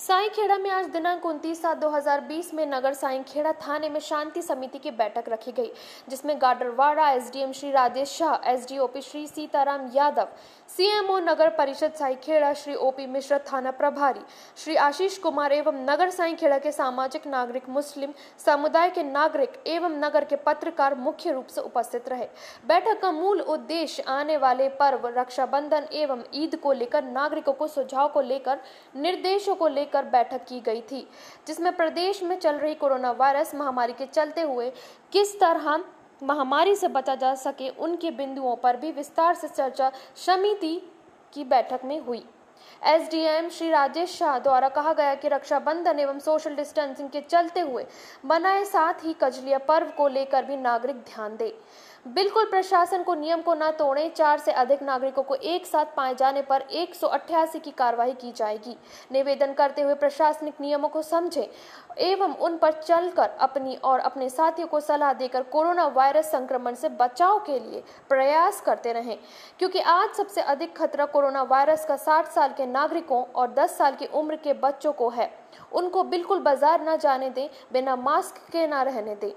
साईखेड़ा में आज दिनांक उनतीस सात 2020 में नगर साईखेड़ा थाने में शांति समिति की बैठक रखी गई, जिसमें Gadarwara SDM Shri Rajesh Shah, SDOP Shri Sitaram Yadav, CMO नगर परिषद साईखेड़ा श्री ओपी मिश्रा थाना प्रभारी, श्री आशीष कुमार एवं नगर साईखेड़ा के सामाजिक, नागरिक, मुस्लिम समुदाय के नागरिक एवं नगर के पत्रकार मुख्य रूप से उपस्थित रहे। बैठक का मूल उद्देश्य आने वाले पर्व, रक्षाबंधन एवं ईद को लेकर नागरिकों को सुझाव को लेकर, निर्देशों को लेकर लेकर बैठक की गई थी, जिसमें प्रदेश में चल रही कोरोना वायरस महामारी के चलते हुए किस तरह महामारी से बचा जा सके, उनके बिंदुओं पर भी विस्तार से चर्चा समिति की बैठक में हुई। एसडीएम श्री राजेश शाह द्वारा कहा गया कि रक्षाबंधन एवं सोशल डिस्टेंसिंग के चलते हुए मनाए साथ ही कजलिया पर्व को लेकर भी नागरिक ध्यान दे। बिल्कुल प्रशासन को नियम को न तोड़े, चार से अधिक नागरिकों को एक साथ पाए जाने पर एक सौ अठासी की कार्रवाई की जाएगी। निवेदन करते हुए प्रशासनिक नियमों को समझे एवं उन पर चलकर अपनी और अपने साथियों को सलाह देकर कोरोना वायरस संक्रमण से बचाव के लिए प्रयास करते रहें, क्योंकि आज सबसे अधिक खतरा कोरोना वायरस का 60 साल के नागरिकों और 10 साल की उम्र के बच्चों को है। उनको बिल्कुल बाज़ार न जाने दें, बिना मास्क के ना रहने दें।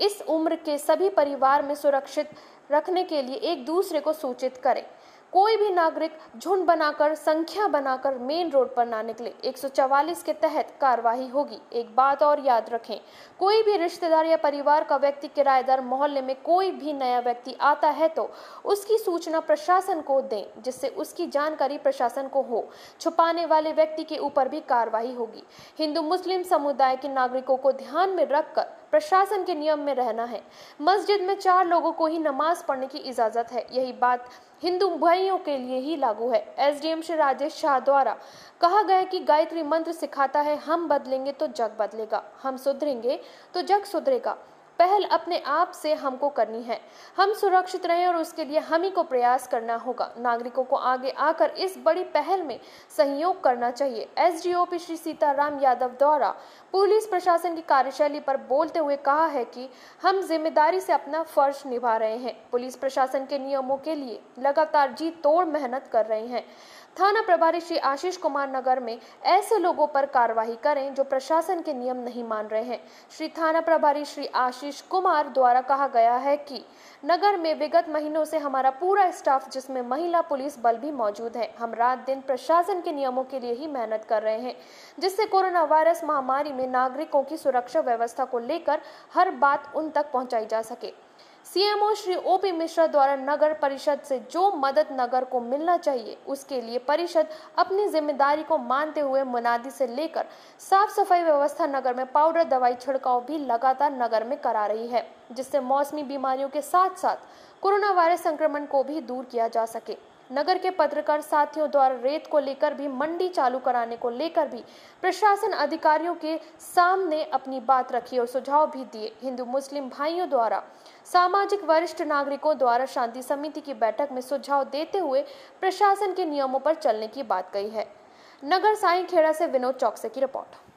इस उम्र के सभी परिवार में सुरक्षित रखने के लिए एक दूसरे को सूचित करें। कोई भी नागरिक झुंड बनाकर, संख्या बनाकर मेन रोड पर ना निकले। 144 के तहत कार्रवाई होगी। एक बात और याद रखें, कोई भी रिश्तेदार या परिवार का व्यक्ति किराएदार मोहल्ले में कोई भी नया व्यक्ति आता है तो उसकी सूचना प्रशासन को दें, जिससे उसकी जानकारी प्रशासन को हो। छुपाने वाले व्यक्ति के ऊपर भी कार्रवाई होगी। हिंदू मुस्लिम समुदाय के नागरिकों को ध्यान में रखकर प्रशासन के नियम में रहना है। मस्जिद में चार लोगों को ही नमाज़ पढ़ने की इजाज़त है। यही बात हिंदू भाइयों के लिए ही लागू है। एसडीएम श्री राजेश शाह द्वारा कहा गया कि गायत्री मंत्र सिखाता है, हम बदलेंगे तो जग बदलेगा, हम सुधरेंगे तो जग सुधरेगा। पहल अपने आप से हमको करनी है। हम सुरक्षित रहें और उसके लिए हम ही को प्रयास करना होगा। नागरिकों को आगे आकर इस बड़ी पहल में सहयोग करना चाहिए। एसडीओपी श्री सीताराम यादव द्वारा पुलिस प्रशासन की कार्यशैली पर बोलते हुए कहा है कि हम ज़िम्मेदारी से अपना फ़र्ज़ निभा रहे हैं। पुलिस प्रशासन के नियमों के लिए लगातार जी तोड़ मेहनत कर रहे हैं। थाना प्रभारी श्री आशीष कुमार नगर में ऐसे लोगों पर कार्रवाई करें जो प्रशासन के नियम नहीं मान रहे हैं। श्री थाना प्रभारी श्री आशीष कुमार द्वारा कहा गया है कि नगर में विगत महीनों से हमारा पूरा स्टाफ, जिसमें महिला पुलिस बल भी मौजूद है, हम रात दिन प्रशासन के नियमों के लिए ही मेहनत कर रहे हैं, जिससे कोरोना वायरस महामारी में नागरिकों की सुरक्षा व्यवस्था को लेकर हर बात उन तक पहुंचाई जा सके। सीएमओ श्री ओपी मिश्रा द्वारा नगर परिषद से जो मदद नगर को मिलना चाहिए, उसके लिए परिषद अपनी ज़िम्मेदारी को मानते हुए मुनादी से लेकर साफ़ सफ़ाई व्यवस्था नगर में पाउडर दवाई छिड़काव भी लगातार नगर में करा रही है, जिससे मौसमी बीमारियों के साथ साथ कोरोना वायरस संक्रमण को भी दूर किया जा सके। नगर के पत्रकार साथियों द्वारा रेत को लेकर भी मंडी चालू कराने को लेकर भी प्रशासन अधिकारियों के सामने अपनी बात रखी और सुझाव भी दिए। हिंदू मुस्लिम भाइयों द्वारा, सामाजिक वरिष्ठ नागरिकों द्वारा शांति समिति की बैठक में सुझाव देते हुए प्रशासन के नियमों पर चलने की बात कही है। नगर साई खेड़ा से विनोद चौकसे की रिपोर्ट।